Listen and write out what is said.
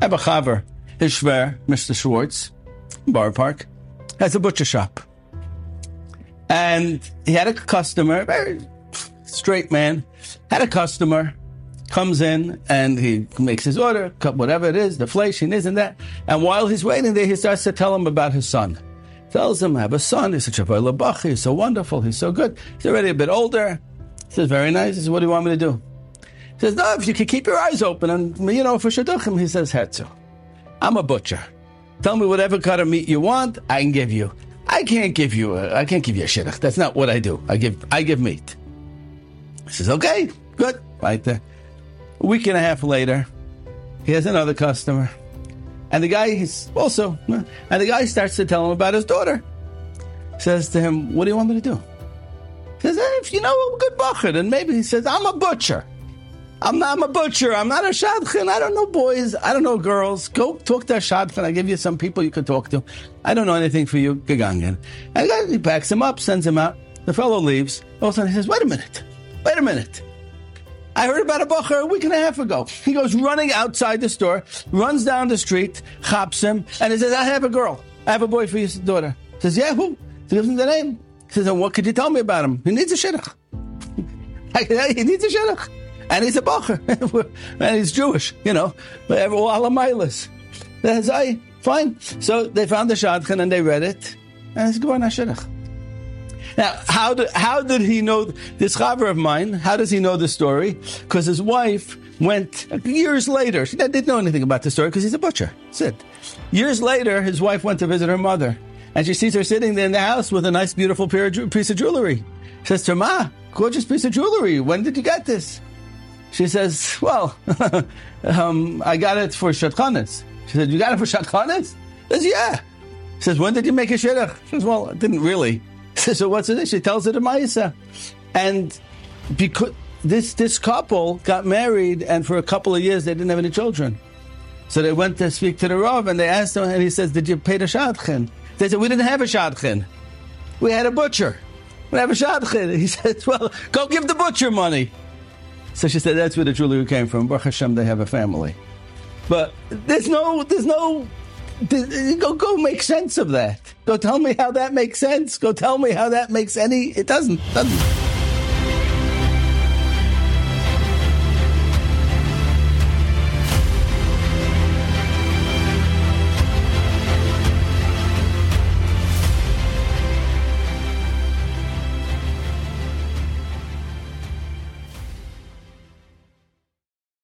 Have a chaver, his shver, Mr. Schwartz, Boro Park, has a butcher shop. And he had a customer, very straight man, had a customer, comes in and he makes his order, whatever it is, deflation, isn't that. And while he's waiting there, he starts to tell him about his son. Tells him, I have a son, he's such a labach, he's so wonderful, he's so good. He's already a bit older. He says, very nice. He says, what do you want me to do? He says, no, if you can keep your eyes open and, you know, for shidduchim, he says, Hetzu. I'm a butcher. Tell me whatever kind of meat you want, I can give you. I can't give you a, I can't give you a shidduch. That's not what I do. I give, I give meat. He says, okay, good. Right there. A week and a half later, he has another customer. And the guy he's also, and the guy starts to tell him about his daughter. Says to him, what do you want me to do? He says, eh, if you know a good bacher, then maybe he says, I'm a butcher. I'm not I'm a butcher. I'm not a shadchan. I don't know boys. I don't know girls. Go talk to a shadchan. I give you some people you could talk to. I don't know anything for you. Gegangen. And he packs him up, sends him out. The fellow leaves. All of a sudden he says, wait a minute. Wait a minute. I heard about a bacher a week and a half ago. He goes running outside the store, runs down the street, chops him, and he says, I have a girl. I have a boy for your daughter. He says, yeah, who? He gives him the name. He says, and what could you tell me about him? He needs a shidduch. he needs a shidduch. And he's a bacher. and he's Jewish, you know. All the That's. Fine. So they found the shadchan and they read it. And it's going shidduch. Now, how did, how did he know this chaver of mine? How does he know the story? Because his wife went years later. She didn't know anything about the story because he's a butcher. That's it. Years later, his wife went to visit her mother, and she sees her sitting there in the house with a nice, beautiful piece of jewelry. She says to her, Ma, gorgeous piece of jewelry. When did you get this? She says, Well, um, I got it for Shadchanus. She said, You got it for Shadchanus? He says, Yeah. She says, When did you make a shidduch? She says, Well, I didn't really. Says, so what's it? She tells it to Maisa. And because this this couple got married, and for a couple of years they didn't have any children. So they went to speak to the Rav, and they asked him, and he says, "Did you pay the shadchan?" They said, "We didn't have a shadchan. We had a butcher. We have a shadchan." He said, "Well, go give the butcher money." So she said, "That's where the jewelry came from. Baruch Hashem, they have a family." But there's no, there's no Go, go make sense of that. Go tell me how that makes sense. Go tell me how that makes any. It doesn't. Doesn't.